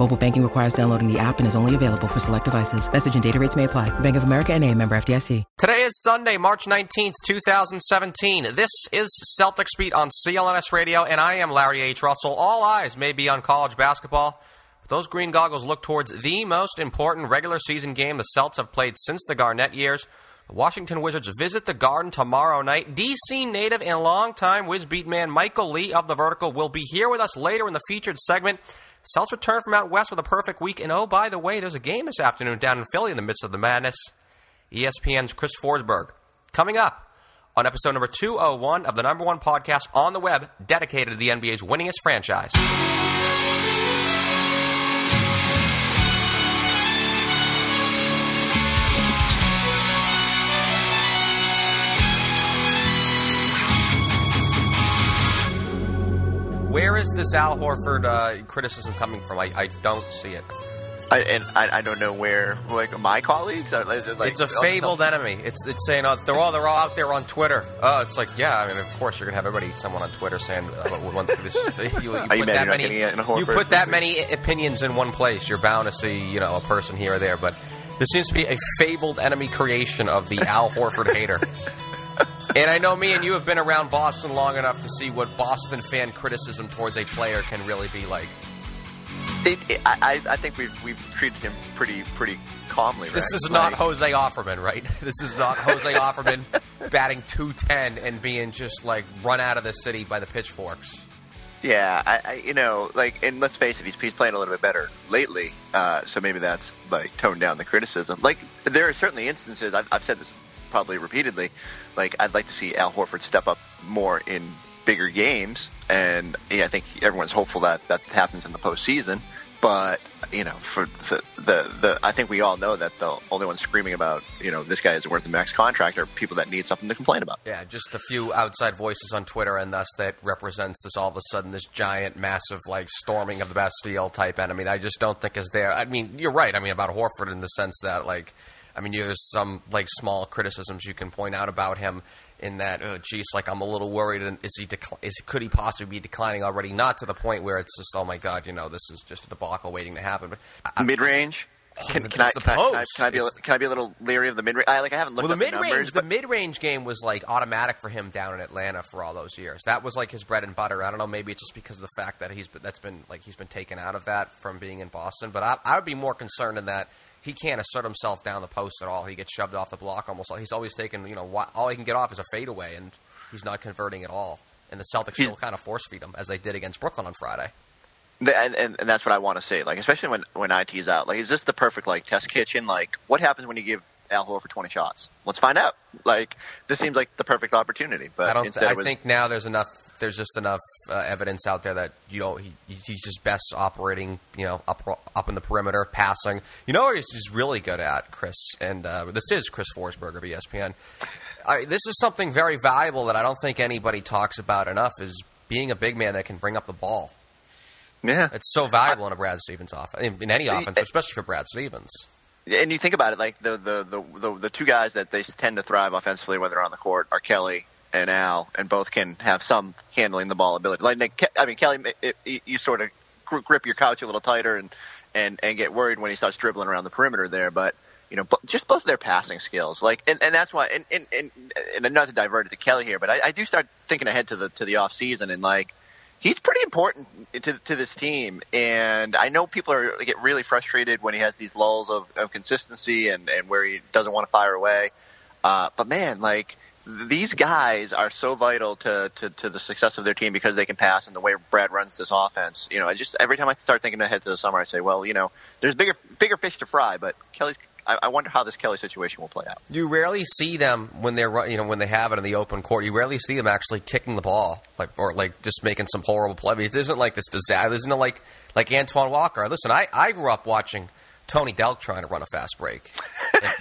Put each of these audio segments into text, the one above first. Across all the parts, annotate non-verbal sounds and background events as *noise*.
Mobile banking requires downloading the app and is only available for select devices. Message and data rates may apply. Bank of America and a member FDIC. Today is Sunday, March 19th, 2017. This is Celtics Beat on CLNS Radio, and I am Larry H. Russell. All eyes may be on college basketball. But those green goggles look towards the most important regular season game the Celts have played since the Garnett years. The Washington Wizards visit the Garden tomorrow night. DC native and longtime Wiz Beat man Michael Lee of The Vertical will be here with us later in the featured segment. Celts return from out west with a perfect week, and oh, by the way, there's a game this afternoon down in Philly in the midst of the madness. ESPN's Chris Forsberg. Coming up on episode number 201 of the number one podcast on the web dedicated to the NBA's winningest franchise. Where is this Al Horford uh, criticism coming from? I, I don't see it. I, and I, I don't know where, like my colleagues. Are, like, it's a fabled enemy. It's it's saying uh, they're all they're all out there on Twitter. Oh, it's like yeah. I mean, of course you're gonna have everybody, someone on Twitter saying uh, this, *laughs* you, you Are you put that many getting it in a you put that many opinions in one place. You're bound to see you know a person here or there. But this seems to be a fabled enemy creation of the Al Horford hater. *laughs* And I know me and you have been around Boston long enough to see what Boston fan criticism towards a player can really be like. It, it, I, I think we've we've treated him pretty pretty calmly. This right? is not Like, Jose Offerman, right? *laughs* This is not Jose Offerman *laughs* batting 210 and being just like run out of the city by the pitchforks. Yeah, I, I you know like, and let's face it, he's, he's playing a little bit better lately. Uh, so maybe that's like toned down the criticism. Like there are certainly instances. I've, I've said this probably repeatedly. Like I'd like to see Al Horford step up more in bigger games, and yeah, I think everyone's hopeful that that happens in the postseason. But you know, for the, the the I think we all know that the only ones screaming about you know this guy is worth the max contract are people that need something to complain about. Yeah, just a few outside voices on Twitter, and thus that represents this all of a sudden this giant, massive like storming of the Bastille type enemy. That I just don't think is there. I mean, you're right. I mean about Horford in the sense that like, I mean, there's some like small criticisms you can point out about him. In that, oh, geez, like I'm a little worried. And is he decl- is could he possibly be declining already? Not to the point where it's just, oh my god, you know, this is just a debacle waiting to happen. But Mid range. Oh, can, can, I, can, I, can, I, can I be a, can I be a little leery of the mid range? I like I haven't looked well, the mid the range, the mid range game was like automatic for him down in Atlanta for all those years. That was like his bread and butter. I don't know, maybe it's just because of the fact that he's that's been like he's been taken out of that from being in Boston. But I, I would be more concerned in that he can't assert himself down the post at all. He gets shoved off the block almost. He's always taking you know all he can get off is a fadeaway, and he's not converting at all. And the Celtics still kind of force feed him as they did against Brooklyn on Friday. And, and and that's what I want to say. Like especially when when IT's out. Like is this the perfect like test kitchen? Like what happens when you give Al Horford 20 shots? Let's find out. Like this seems like the perfect opportunity. But I don't. instead I was, think now there's enough. There's just enough uh, evidence out there that you know he, he's just best operating. You know, up up in the perimeter, passing. You know what he's just really good at, Chris. And uh, this is Chris Forsberg of ESPN. I, this is something very valuable that I don't think anybody talks about enough. Is being a big man that can bring up the ball. yeah. It's so valuable in a Brad Stevens offense, in, in any offense, especially for Brad Stevens. And you think about it, like the the, the the the two guys that they tend to thrive offensively when they're on the court are Kelly and Al, and both can have some handling the ball ability. Like I mean, Kelly, it, it, you sort of grip your couch a little tighter and and and get worried when he starts dribbling around the perimeter there, but. You know, just both their passing skills, like, and, and that's why, and, and, and, and not to divert it to Kelly here, but I, I do start thinking ahead to the to the off season, and like, he's pretty important to, to this team. And I know people are get really frustrated when he has these lulls of, of consistency and, and where he doesn't want to fire away. Uh, but man, like these guys are so vital to, to, to the success of their team because they can pass and the way Brad runs this offense. You know, I just every time I start thinking ahead to the summer, I say, well, you know, there's bigger bigger fish to fry, but Kelly's. I, I wonder how this Kelly situation will play out. You rarely see them when they're you know when they have it in the open court. You rarely see them actually kicking the ball like or like just making some horrible play. I mean, it isn't like this disaster. Isn't like like Antoine Walker? Listen, I I grew up watching Tony Delk trying to run a fast break.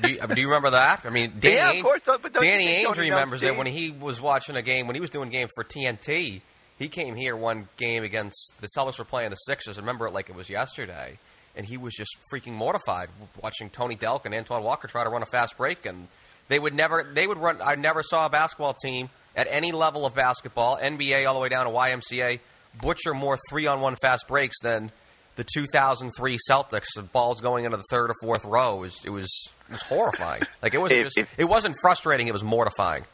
do, you, do, you, remember that? I mean, Danny yeah, of course. But Danny Ainge remembers it when he was watching a game when he was doing games for TNT. He came here one game against the Celtics were playing the Sixers. I remember it like it was yesterday, and he was just freaking mortified watching Tony Delk and Antoine Walker try to run a fast break, and they would never they would run. I never saw a basketball team at any level of basketball, NBA all the way down to YMCA, butcher more three on one fast breaks than the 2003 Celtics, the balls going into the third or fourth row, it was it was, it was horrifying. like it was If- just, it wasn't frustrating. It was mortifying.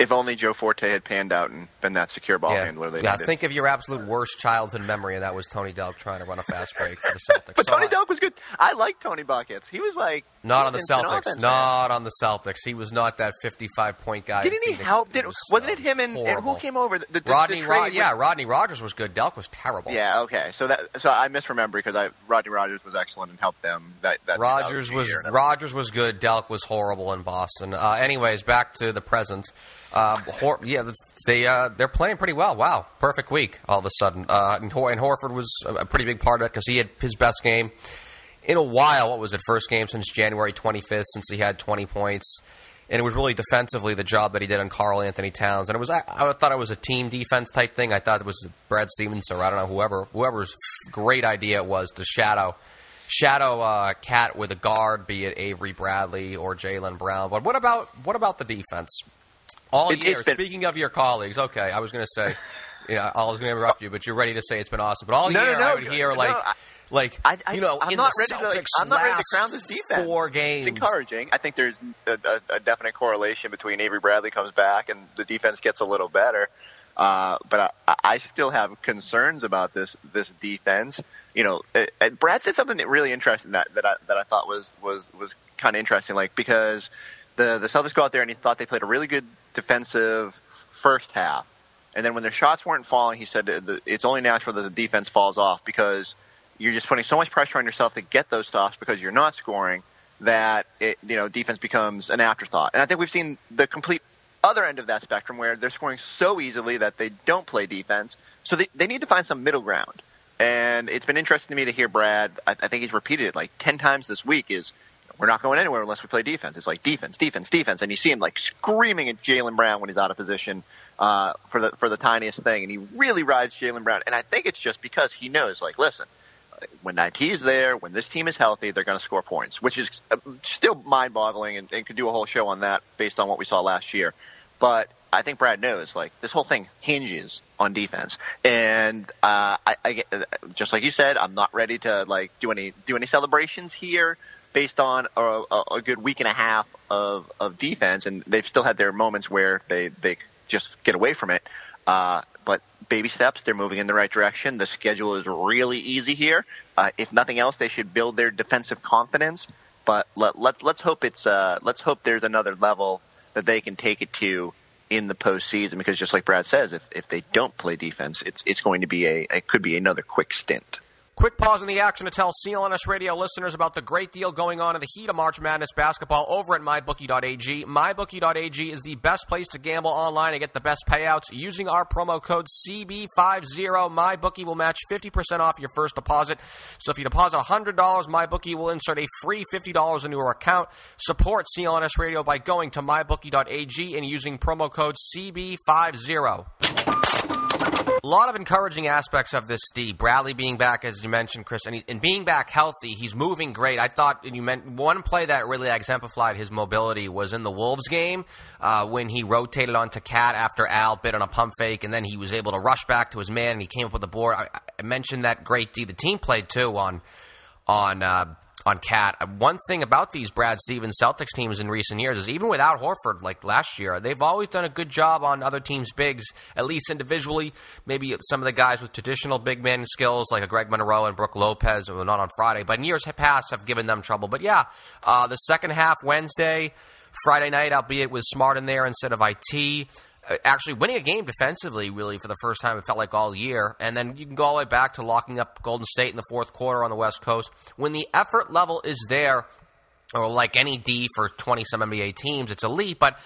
If only Joe Forte had panned out and been that secure ball yeah, handler. They yeah. needed. Think of your absolute worst childhood memory, and that was Tony Delk trying to run a fast break for the *laughs* Celtics. But So Tony I- Delk was good. I like Tony buckets. He was like not he on the Celtics. offense, man. not on the Celtics. He was not that 55 point guy. Didn't he help? Did, was, wasn't uh, it him and, and who came over? The, the, the Rodney, trade Ro- with- yeah, Rodney Rogers was good. Delk was terrible. Yeah, okay. So that so I misremember because I Rodney Rogers was excellent and helped them. That, that Rogers was. Rogers was good. Delk was horrible in Boston. Uh, anyways, back to the present. Uh, Hor- yeah, they uh, they're playing pretty well. Wow, perfect week all of a sudden. Uh, and, Hor- and Horford was a pretty big part of it because he had his best game in a while. What was it? First game since January 25th, since he had 20 points. And it was really defensively the job that he did on Karl-Anthony Towns. And it was I, I thought it was a team defense type thing. I thought it was Brad Stevens or I don't know whoever whoever's great idea it was to shadow shadow uh, Cat with a guard, be it Avery Bradley or Jaylen Brown. But what about what about the defense? All It- year. been- Speaking of your colleagues, okay, I was going to say, you know, I was going to interrupt you, but you're ready to say it's been awesome. But all No, year, no, no, I would hear no, like, I- like I, I, you know, I'm in not the ready to like, I'm not ready to crown this defense. Four games. It's encouraging. I think there's a, a, a definite correlation between Avery Bradley comes back and the defense gets a little better. Uh, but I, I still have concerns about this this defense. You know, uh, uh, Brad said something really interesting that that I, that I thought was was was kind of interesting. Like because the the Celtics go out there and he thought they played a really good defensive first half, and then when their shots weren't falling, he said it's only natural that the defense falls off because you're just putting so much pressure on yourself to get those stops because you're not scoring that it, you know defense becomes an afterthought. And I think we've seen the complete other end of that spectrum where they're scoring so easily that they don't play defense. So they, they need to find some middle ground. And it's been interesting to me to hear Brad. I, I think he's repeated it like ten times this week. Is we're not going anywhere unless we play defense. It's like defense, defense, defense, and you see him like screaming at Jaylen Brown when he's out of position uh, for the for the tiniest thing, and he really rides Jaylen Brown. And I think it's just because he knows, like, listen, when IT is there, when this team is healthy, they're going to score points, which is uh, still mind-boggling, and, and could do a whole show on that based on what we saw last year. But I think Brad knows, like, this whole thing hinges on defense, and uh, I, I uh, just like you said, I'm not ready to like do any do any celebrations here based on a, a, good week and a half of, of defense, and they've still had their moments where they they just get away from it. Uh, but baby steps, they're moving in the right direction. The schedule is really easy here. Uh, if nothing else, they should build their defensive confidence. But let, let let's hope it's uh, let's hope there's another level that they can take it to in the postseason. Because just like Brad says, if if they don't play defense, it's it's going to be a it could be another quick stint. Quick pause in the action to tell CLNS radio listeners about the great deal going on in the heat of March Madness basketball over at MyBookie.ag. MyBookie.ag is the best place to gamble online and get the best payouts. Using our promo code CB50, MyBookie will match 50% off your first deposit. So if you deposit $100, MyBookie will insert a free $50 into your account. Support CLNS radio by going to MyBookie.ag and using promo code CB50. A lot of encouraging aspects of this, Steve. Bradley being back, as you mentioned, Chris, and, he, and being back healthy, he's moving great. I thought you meant one play that really exemplified his mobility was in the Wolves game uh, when he rotated onto Cat after Al bit on a pump fake, and then he was able to rush back to his man and he came up with the board. I, I mentioned that great D. The team played too on on uh, on Cat. One thing about these Brad Stevens Celtics teams in recent years is even without Horford, like last year, they've always done a good job on other teams' bigs, at least individually. Maybe some of the guys with traditional big man skills, like a Greg Monroe and Brook Lopez, not on Friday, but in years past have given them trouble. But yeah, uh, the second half Wednesday. Friday night, albeit with Smart in there instead of IT. Uh, actually winning a game defensively, really, for the first time, it felt like all year. And then you can go all the way back to locking up Golden State in the fourth quarter on the West Coast. When the effort level is there, or like any D for 20 some NBA teams, it's elite, but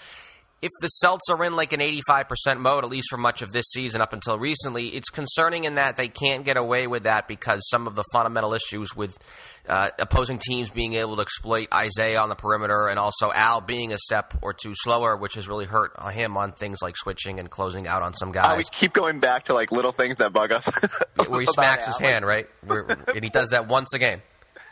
if the Celts are in like an 85% mode, at least for much of this season up until recently, it's concerning in that they can't get away with that because some of the fundamental issues with uh, opposing teams being able to exploit Isaiah on the perimeter and also Al being a step or two slower, which has really hurt him on things like switching and closing out on some guys. Uh, we keep going back to like little things that bug us. *laughs* where he *laughs* smacks his hand, right? and he does that once a game.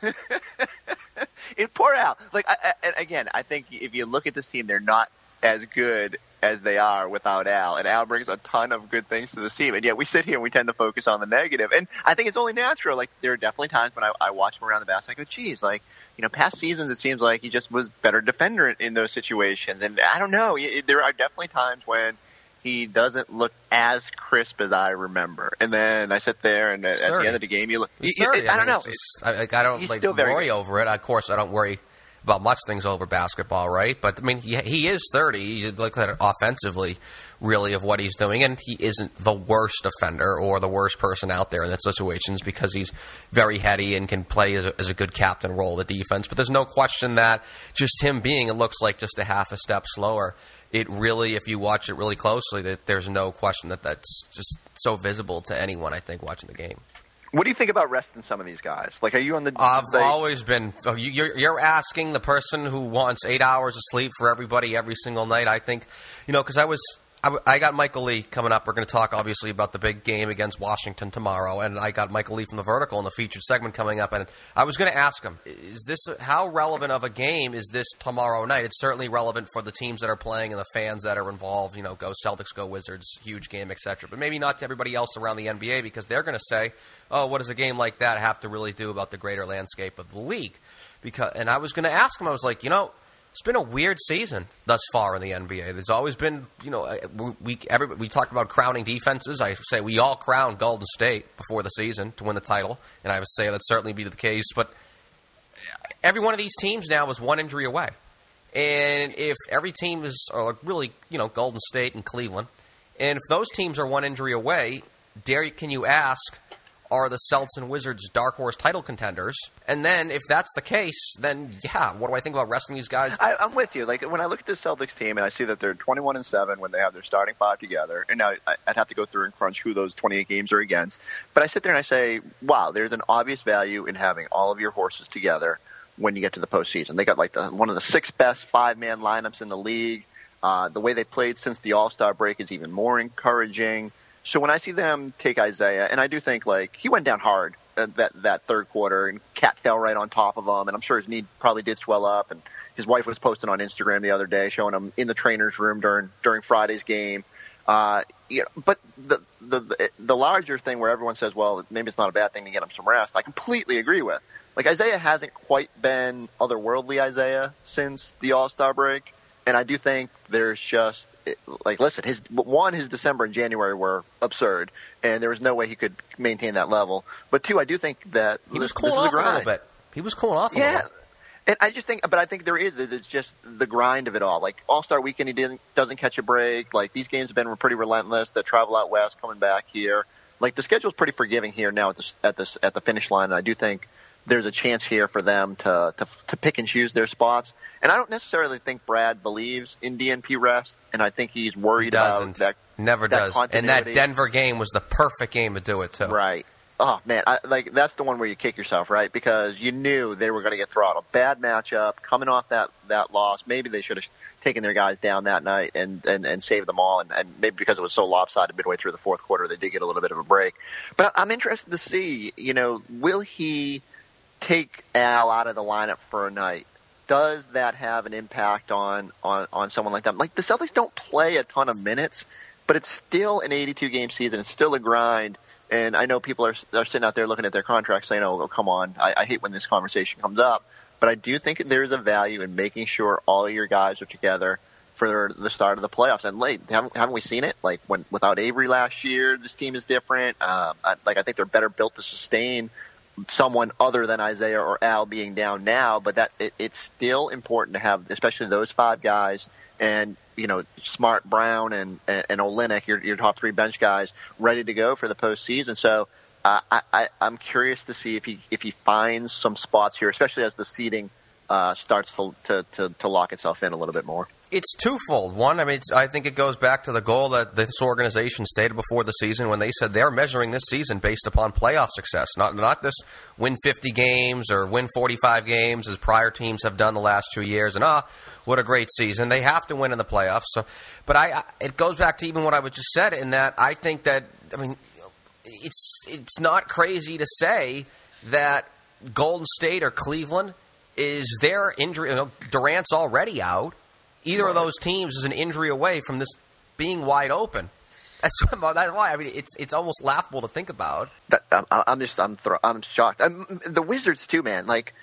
*laughs* it poor Al. Like I, I, again, I think if you look at this team, they're not as good as they are without Al. And Al brings a ton of good things to this team. And yet we sit here and we tend to focus on the negative. And I think it's only natural. Like there are definitely times when I, I watch him around the basket, I go, geez, like, you know, past seasons it seems like he just was better defender in, in those situations. And I don't know. There are definitely times when he doesn't look as crisp as I remember. And then I sit there, and at, at the end of the game, you look. You, I, I, don't know. Just, I, I, don't like worry over it. Of course, I don't worry about much things over basketball, right? But I mean, he, he is 30. You look at it offensively, really, of what he's doing, and he isn't the worst offender or the worst person out there in that situations because he's very heady and can play as a, as a good captain role the defense. But there's no question that just him being, it looks like just a half a step slower. It really, if you watch it really closely, that there's no question that that's just so visible to anyone. I think watching the game. What do you think about resting some of these guys? Like, are you on the? I've always been. Oh, you're, you're asking the person who wants eight hours of sleep for everybody every single night. I think, you know, because I was I, got Michael Lee coming up. We're going to talk obviously about the big game against Washington tomorrow, and I got Michael Lee from the Vertical in the featured segment coming up. And I was going to ask him: Is this how relevant of a game is this tomorrow night? It's certainly relevant for the teams that are playing and the fans that are involved. You know, go Celtics, go Wizards, huge game, etc. But maybe not to everybody else around the NBA because they're going to say, "Oh, what does a game like that have to really do about the greater landscape of the league?" Because, and I was going to ask him, I was like, you know, it's been a weird season thus far in the NBA. There's always been, you know, uh, we every, we talked about crowning defenses. I say we all crowned Golden State before the season to win the title, and I would say that certainly be the case. But every one of these teams now is one injury away, and if every team is uh, really, you know, Golden State and Cleveland, and if those teams are one injury away, dare can you ask are the Celts and Wizards dark horse title contenders? And then, if that's the case, then yeah, what do I think about wrestling these guys? I, am with you. Like when I look at the Celtics team and I see that they're 21 and seven when they have their starting five together, and now I'd have to go through and crunch who those 28 games are against. But I sit there and I say, wow, there's an obvious value in having all of your horses together when you get to the postseason. They got like the, one of the six best five man lineups in the league. Uh, the way they played since the All Star break is even more encouraging. So when I see them take Isaiah, and I do think like he went down hard uh, that that third quarter, and Cat fell right on top of him, and I'm sure his knee probably did swell up. And his wife was posting on Instagram the other day showing him in the trainer's room during during Friday's game. Uh, you know, but the, the the the larger thing where everyone says, well, maybe it's not a bad thing to get him some rest. I completely agree with. Like Isaiah hasn't quite been otherworldly Isaiah since the All Star break, and I do think there's just like listen, his one, his December and January were absurd, and there was no way he could maintain that level. But two, I do think that he was cooling off a, a, little bit. He was cooling off. yeah. And I just think, but I think there is. It's just the grind of it all. Like All Star Weekend, he didn't doesn't catch a break. Like these games have been pretty relentless. The travel out west, coming back here. Like the schedule's pretty forgiving here now at the at the at the finish line. And I do think there's a chance here for them to, to to pick and choose their spots. And I don't necessarily think Brad believes in DNP rest, and I think he's worried he about that. Never that does. And that Denver game was the perfect game to do it too. Right. Oh man, I, like that's the one where you kick yourself, right? Because you knew they were going to get throttled. Bad matchup, coming off that that loss. Maybe they should have taken their guys down that night and and, and saved them all. And, and maybe because it was so lopsided midway through the fourth quarter, they did get a little bit of a break. But I'm interested to see, you know, will he take Al out of the lineup for a night, does that have an impact on on on someone like that? Like the Celtics don't play a ton of minutes, but it's still an 82 game season. It's still a grind. And I know people are, are sitting out there looking at their contracts saying, "Oh, come on!" I, I hate when this conversation comes up, but I do think there's a value in making sure all your guys are together for the start of the playoffs. And late, haven't, haven't we seen it? Like when without Avery last year, this team is different. Um, I, like I think they're better built to sustain someone other than Isaiah or Al being down now, but that it, it's still important to have, especially those five guys and you know Smart, Brown, and and, and Olynyk, your your top three bench guys, ready to go for the postseason. So. Uh, I, I, I'm curious to see if he if he finds some spots here, especially as the seating uh, starts to, to, to, to lock itself in a little bit more it's twofold. One, I mean, I think it goes back to the goal that this organization stated before the season when they said they're measuring this season based upon playoff success, not not this win 50 games or win 45 games as prior teams have done the last two years. And ah, what a great season! They have to win in the playoffs. So, but I, I it goes back to even what I was just said in that I think that I mean, it's it's not crazy to say that Golden State or Cleveland is their injury. You know, Durant's already out either of those teams is an injury away from this being wide open. *laughs* That's, that's why I mean it's it's almost laughable to think about. That, I'm just I'm I'm shocked. I'm, the Wizards too, man. Like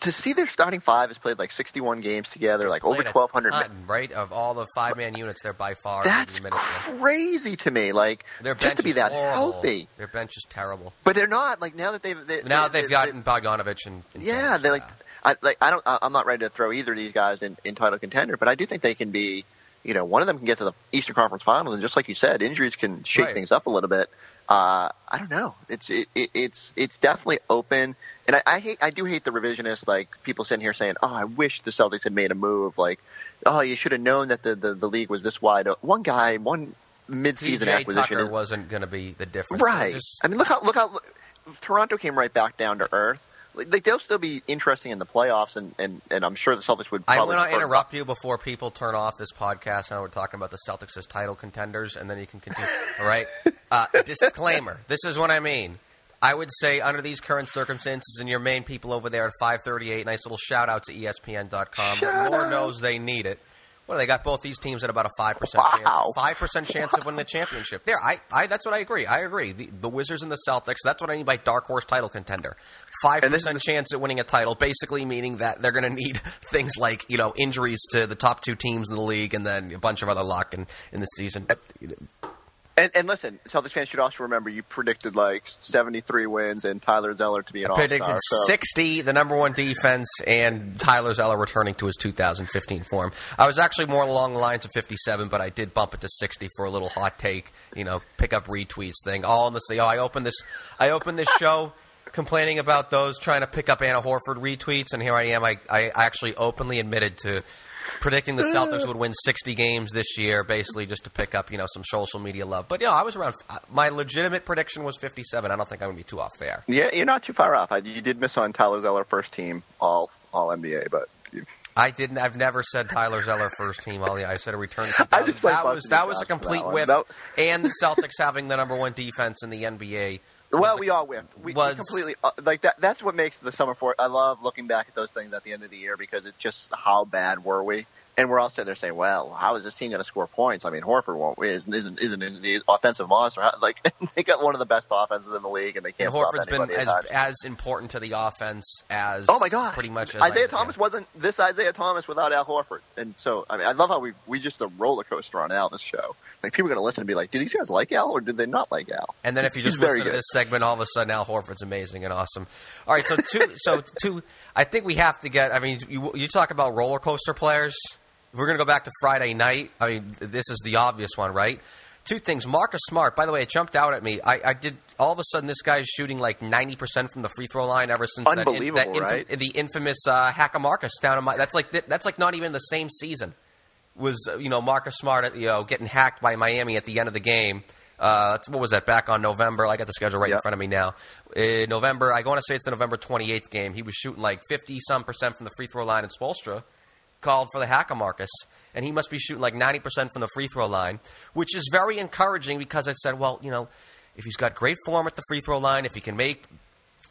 to see their starting five has played like 61 games together, like over 1,200 ton, right? Of all the five man units, they're by far that's crazy to me. Like their just to be that horrible. healthy, their bench is terrible. But they're not like now that they've they, now they, have gotten Bogdanovich and, and yeah, they like I like I don't I'm not ready to throw either of these guys in, in title contender, but I do think they can be. You know, one of them can get to the Eastern Conference Finals, and just like you said, injuries can shake right. things up a little bit. Uh, I don't know. It's it, it, it's it's definitely open, and I, I hate I do hate the revisionist like people sitting here saying, "Oh, I wish the Celtics had made a move." Like, "Oh, you should have known that the, the, the league was this wide." One guy, one mid-season PJ acquisition Tucker wasn't going to be the difference, right? Just... I mean, look how look how Toronto came right back down to earth like they'll still be interesting in the playoffs, and, and, and I'm sure the Celtics would. I want to interrupt you before people turn off this podcast. Now we're talking about the Celtics as title contenders, and then you can continue. *laughs* All right. Uh, disclaimer: This is what I mean. I would say under these current circumstances, and your main people over there at 538, nice little shout out to ESPN.com. Shout Lord out. knows they need it. Well, they got both these teams at about a five percent wow. chance. Five percent chance of winning the championship. There, I, I, that's what I agree. I agree. The, the Wizards and the Celtics. That's what I mean by dark horse title contender. Five percent chance at winning a title, basically meaning that they're going to need *laughs* things like you know injuries to the top two teams in the league, and then a bunch of other luck in in the season. And, and listen, Celtics fans should also remember you predicted like 73 wins and Tyler Zeller to be an I predicted. So. 60, the number one defense, and Tyler Zeller returning to his 2015 form. I was actually more along the lines of 57, but I did bump it to 60 for a little hot take, you know, pick up retweets thing. All in the oh, I opened this, I opened this *laughs* show. Complaining about those trying to pick up Anna Horford retweets, and here I am. I, I actually openly admitted to predicting the Celtics would win 60 games this year, basically just to pick up you know some social media love. But yeah, I was around. Uh, my legitimate prediction was 57. I don't think I'm going to be too off there. Yeah, you're not too far off. I, you did miss on Tyler Zeller first team All All NBA, but. I didn't. I've never said Tyler Zeller first team. All I said a return. To *laughs* I just like that was that was a complete whiff. And the Celtics having the number one defense in the NBA well, we all win. We, was, we completely uh, like that. That's what makes the summer for. I love looking back at those things at the end of the year because it's just how bad were we? And we're all sitting there saying, "Well, how is this team going to score points?" I mean, Horford won't isn't isn't, isn't the offensive monster. Like *laughs* they got one of the best offenses in the league, and they can't. And Horford's been as, as, important to the offense as oh my god, pretty much Isaiah Thomas wasn't this Isaiah Thomas without Al Horford. And so I mean, I love how we we just a roller coaster on Al this show. Like people are going to listen and be like, "Do these guys like Al or did they not like Al?" And then if you just listen to this segment, all of a sudden Al Horford's amazing and awesome. All right, so two, so two. I think we have to get. I mean, you, you talk about roller coaster players. We're going to go back to Friday night. I mean, this is the obvious one, right? Two things. Marcus Smart, by the way, it jumped out at me. I, I did. All of a sudden, this guy is shooting like ninety percent from the free throw line ever since Unbelievable, that, in, that right? the infamous uh, hack of Marcus down in my. That's like that's like not even the same season. Was you know Marcus Smart, you know, getting hacked by Miami at the end of the game. Uh, what was that? Back on November, I got the schedule right yep. in front of me now. In November, I want to say it's the November 28th game. He was shooting like 50 some percent from the free throw line, in Spoelstra called for the hack Marcus and he must be shooting like 90% from the free throw line, which is very encouraging because I said, well, you know, if he's got great form at the free throw line, if he can make,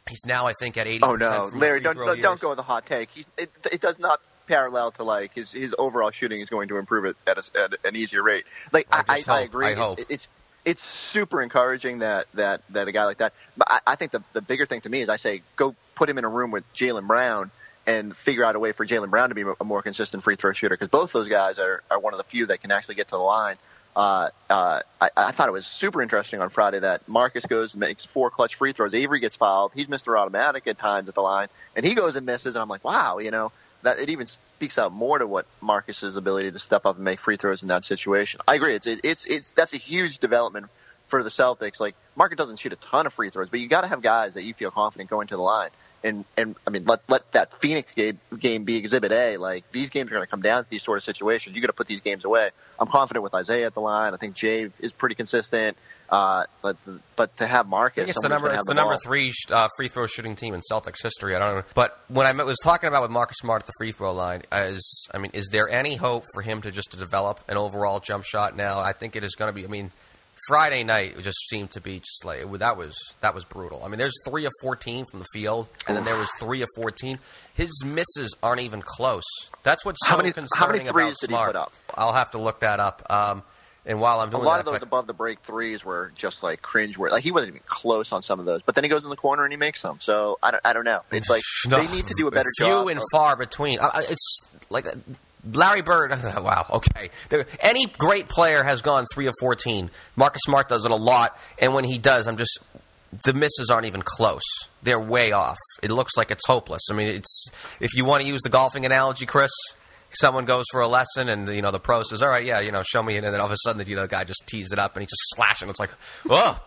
he's now I think at 80. Oh no, Larry, don't don't, go with the hot take. He's it, it does not parallel to like his his overall shooting is going to improve it at, a, at an easier rate. Like I, I, I, I agree. I it's, it's, it's super encouraging that that that a guy like that. But I, I think the the bigger thing to me is I say go put him in a room with Jaylen Brown and figure out a way for Jaylen Brown to be a more consistent free throw shooter because both those guys are, are one of the few that can actually get to the line. Uh, uh, I, I thought it was super interesting on Friday that Marcus goes and makes four clutch free throws. Avery gets fouled. He's Mr. Automatic at times at the line, and he goes and misses. And I'm like, wow, you know, that it even speaks out more to what Marcus's ability to step up and make free throws in that situation. I agree. It's it, it's it's that's a huge development for the Celtics. Like Marcus doesn't shoot a ton of free throws, but you got to have guys that you feel confident going to the line. And and I mean, let let that Phoenix game game be Exhibit A. Like these games are going to come down to these sort of situations. You got to put these games away. I'm confident with Isaiah at the line. I think Jay is pretty consistent. Uh, but but to have Marcus, it's the number it's the, the number three uh, free throw shooting team in Celtics history. I don't know, but when I was talking about with Marcus Smart at the free throw line, is I mean, is there any hope for him to just to develop an overall jump shot? Now, I think it is going to be. I mean, Friday night it just seemed to be just like that was that was brutal. I mean, there's three of fourteen from the field, and then there was three of fourteen. His misses aren't even close. That's what's so how many, concerning how many threes about did Smart. he put up? I'll have to look that up. Um, and while I'm doing a lot that, of those quick- above the break threes were just like cringe. Where like he wasn't even close on some of those, but then he goes in the corner and he makes them. So I don't, I don't know. It's like *laughs* No, they need to do a better few job. and of- far between. Uh, it's like Larry Bird. *laughs* Wow. Okay. There, any great player has gone three of fourteen. Marcus Smart does it a lot, and when he does, I'm just the misses aren't even close. They're way off. It looks like it's hopeless. I mean, it's if you want to use the golfing analogy, Chris. Someone goes for a lesson, and you know the pro says, "All right, yeah, you know, show me," and then all of a sudden, you know, the guy just tees it up and he's just slashing. It's like, oh,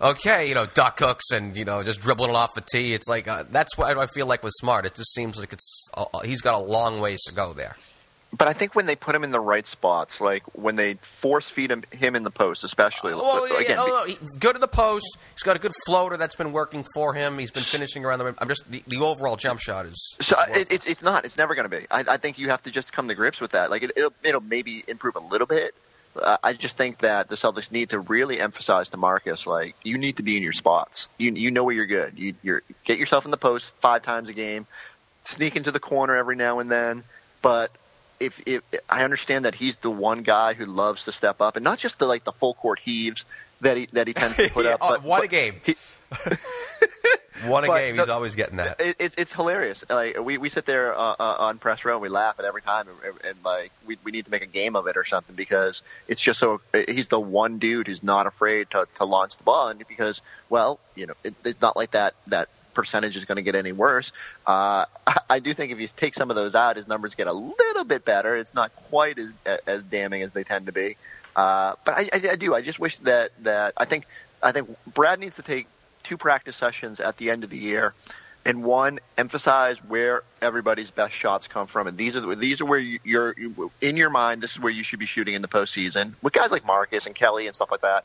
okay, you know, duck hooks and you know, just dribbling it off the tee. It's like uh, that's what I feel like with Smart. It just seems like it's uh, he's got a long ways to go there. But I think when they put him in the right spots, like when they force feed him, him in the post, especially. Yeah, again, oh, no, he- go to the post. He's got a good floater that's been working for him. He's been finishing around the rim. I'm just the, the overall jump shot is. So uh, it, it's it's not. It's never going to be. I, I think you have to just come to grips with that. Like it, it'll it'll maybe improve a little bit. Uh, I just think that the Celtics need to really emphasize to Marcus, like you need to be in your spots. You you know where you're good. You you're get yourself in the post five times a game, sneak into the corner every now and then. But if if I understand that he's the one guy who loves to step up, and not just the like the full court heaves that he that he tends to put *laughs* up. oh, But, one a game. he- One a But game. *laughs* He's always getting that. it, it's it's hilarious. Like we, we sit there uh, uh, on press row and we laugh at every time, and, and like we we need to make a game of it or something because it's just so he's the one dude who's not afraid to to launch the ball, and because well, you know, it, it's not like that that percentage is going to get any worse. Uh, I, *laughs* I do think if you take some of those out, his numbers get a little bit better. It's not quite as as damning as they tend to be. Uh, but I, I, I do. I just wish that that I think I think Brad needs to take two practice sessions at the end of the year, and one emphasize where everybody's best shots come from, and these are the, these are where you, you're you, in your mind. This is where you should be shooting in the postseason with guys like Marcus and Kelly and stuff like that.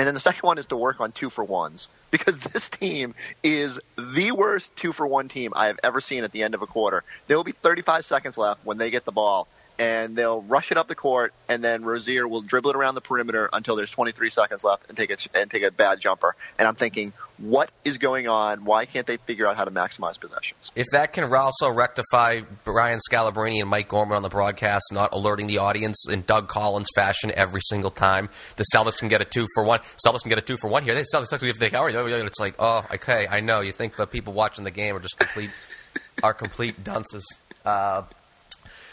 And then the second one is to work on two for ones because this team is the worst two for one team I have ever seen at the end of a quarter. There will be 35 seconds left when they get the ball and they'll rush it up the court and then Rozier will dribble it around the perimeter until there's 23 seconds left and take a, and take a bad jumper. And I'm thinking, what is going on? Why can't they figure out how to maximize possessions? If that can also rectify Brian Scalabrine and Mike Gorman on the broadcast not alerting the audience in Doug Collins fashion every single time, the Celtics can get a two for one. Celtics can get a two for one here. They Celtics if they oh, it's like oh okay I know you think the people watching the game are just complete *laughs* are complete dunces. Uh,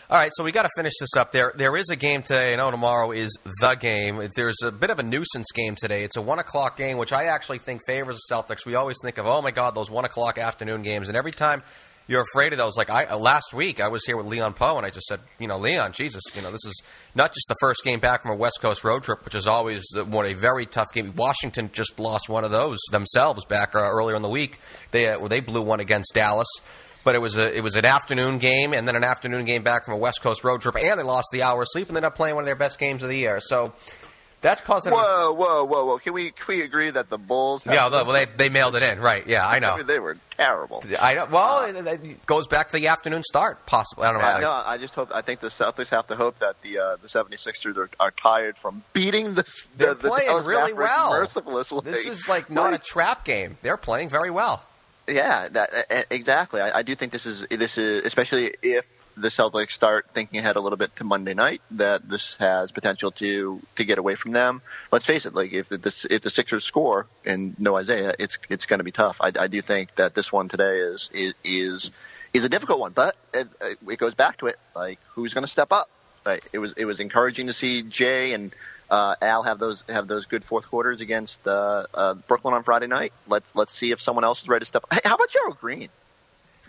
all right, so we got to finish this up. There, there is a game today. I know tomorrow is the game. There's a bit of a nuisance game today. It's a one o'clock game, which I actually think favors the Celtics. We always think of, oh my God, those one o'clock afternoon games, and every time you're afraid of those. Like I last week, I was here with Leon Poe, and I just said, you know, Leon, Jesus, you know, this is not just the first game back from a West Coast road trip, which is always one a very tough game. Washington just lost one of those themselves back uh, earlier in the week. They uh, they blew one against Dallas but it was a it was an afternoon game and then an afternoon game back from a West Coast road trip, and they lost the hour of sleep and ended up playing one of their best games of the year. So that's positive. Whoa, whoa, whoa, whoa! Can we can we agree that the Bulls? have Yeah, well, they they mailed it in, right? Yeah, I know. I mean, they were terrible. I know. Well, it, it goes back to the afternoon start, possibly. I don't know. Uh, no, I just hope. I think the Celtics have to hope that the uh, the 76ers are, are tired from beating the They're the, the playing really well. mercilessly. This is like not a trap game. They're playing very well. Yeah, that exactly. I, I do think this is this is especially if the Celtics start thinking ahead a little bit to Monday night that this has potential to to get away from them. Let's face it, like if the if the Sixers score and no Isaiah, it's it's going to be tough. I, I do think that this one today is is is is a difficult one. But it, it goes back to it, like who's going to step up? It was it was encouraging to see Jay and uh, Al have those have those good fourth quarters against uh, uh, Brooklyn on Friday night. Let's let's see if someone else is ready to step. up. Hey, how about Gerald Green?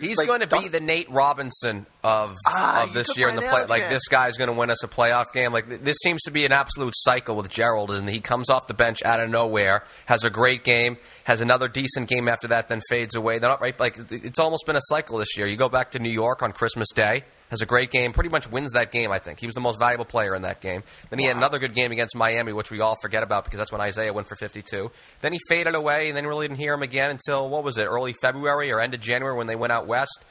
He's Like, going to be the Nate Robinson of Ah, of this year in the play. Like yeah. this guy's going to win us a playoff game. Like th- this seems to be an absolute cycle with Gerald, and he comes off the bench out of nowhere, has a great game, has another decent game after that, then fades away. They're not right. Like it's almost been a cycle this year. You go back to New York on Christmas Day, has a great game, pretty much wins that game. I think he was the most valuable player in that game. Then he had another good game against Miami, which we all forget about because that's when Isaiah went for 52. Then he faded away, and then really didn't hear him again until what was it, early February or end of January when they went out west.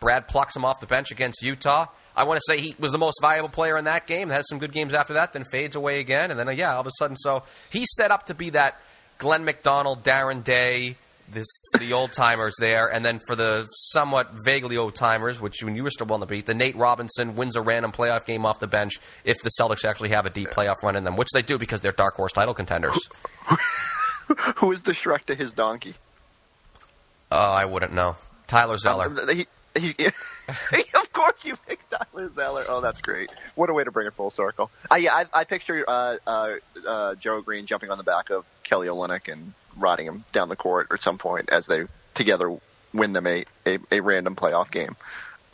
Brad plucks him off the bench against Utah. I want to say he was the most valuable player in that game. has some good games after that, then fades away again, and then uh, yeah, all of a sudden, so he's set up to be that Glenn McDonald, Darren Day, this for the old timers there, and then for the somewhat vaguely old timers, which when you were still on the beat, the Nate Robinson wins a random playoff game off the bench if the Celtics actually have a deep playoff run in them, which they do because they're dark horse title contenders. *laughs* Who is the Shrek to his donkey? Oh, I wouldn't know. Tyler Zeller. Um, he, *laughs* he, of course you picked Tyler Zeller. Oh, that's great. What a way to bring it full circle. I, yeah, I, I picture uh, uh, uh, Joe Green jumping on the back of Kelly Olynyk and riding him down the court at some point as they together win them a, a, a random playoff game.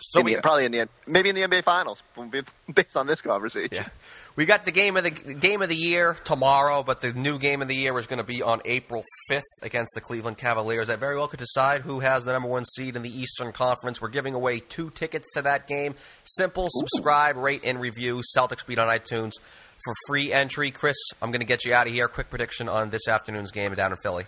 So In the- probably in the maybe in the NBA Finals, *laughs* based on this conversation. Yeah. We got the game of the game of the year tomorrow, but the new game of the year is going to be on April 5th against the Cleveland Cavaliers. That very well could decide who has the number one seed in the Eastern Conference. We're giving away two tickets to that game. Simple, subscribe, rate, and review Celtics Beat on iTunes for free entry. Chris, I'm going to get you out of here. Quick prediction on this afternoon's game down in Philly.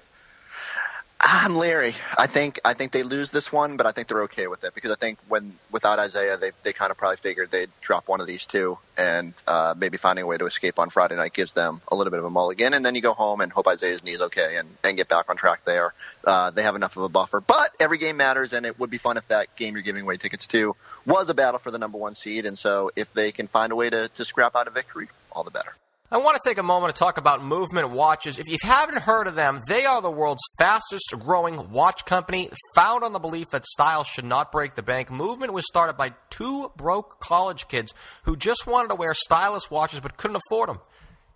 I'm Larry. I think I think they lose this one, but I think they're okay with it because I think when without Isaiah, they they kind of probably figured they'd drop one of these two, and uh, maybe finding a way to escape on Friday night gives them a little bit of a mulligan, and then you go home and hope Isaiah's knee's okay and and get back on track there. Uh, they have enough of a buffer, but every game matters, and it would be fun if that game you're giving away tickets to was a battle for the number one seed, and so if they can find a way to to scrap out a victory, all the better. I want to take a moment to talk about Movement Watches. If you haven't heard of them, they are the world's fastest growing watch company, found on the belief that style should not break the bank. Movement was started by two broke college kids who just wanted to wear stylish watches but couldn't afford them.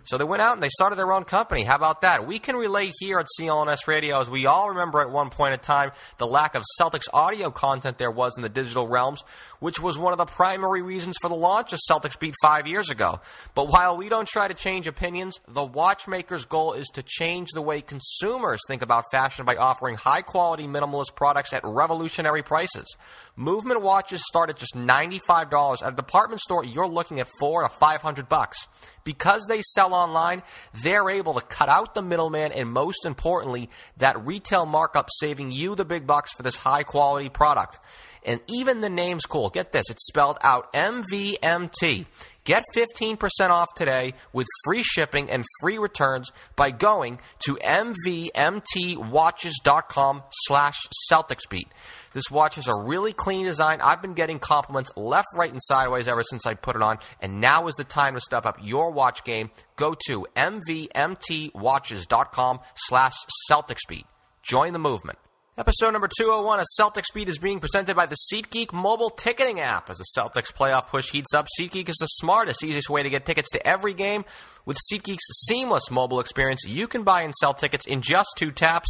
So they went out and they started their own company. How about that? We can relate here at CLNS Radio, as we all remember at one point in time, the lack of Celtics audio content there was in the digital realms, which was one of the primary reasons for the launch of Celtics Beat five years ago. But while we don't try to change opinions, the watchmaker's goal is to change the way consumers think about fashion by offering high quality minimalist products at revolutionary prices. Movement watches start at just $95 at a department store you're looking at 4 to 500 bucks. Because they sell online, they're able to cut out the middleman and most importantly, that retail markup saving you the big bucks for this high quality product. And even the name's cool. Get this, it's spelled out MVMT. Get 15% off today with free shipping and free returns by going to mvmtwatches.com slash celticsbeat. This watch has a really clean design. I've been getting compliments left, right, and sideways ever since I put it on, and now is the time to step up your watch game. Go to mvmtwatches.com slash celticsbeat. Join the movement. Episode number 201 of Celtics Beat is being presented by the SeatGeek mobile ticketing app. As the Celtics playoff push heats up, SeatGeek is the smartest, easiest way to get tickets to every game. With SeatGeek's seamless mobile experience, you can buy and sell tickets in just two taps.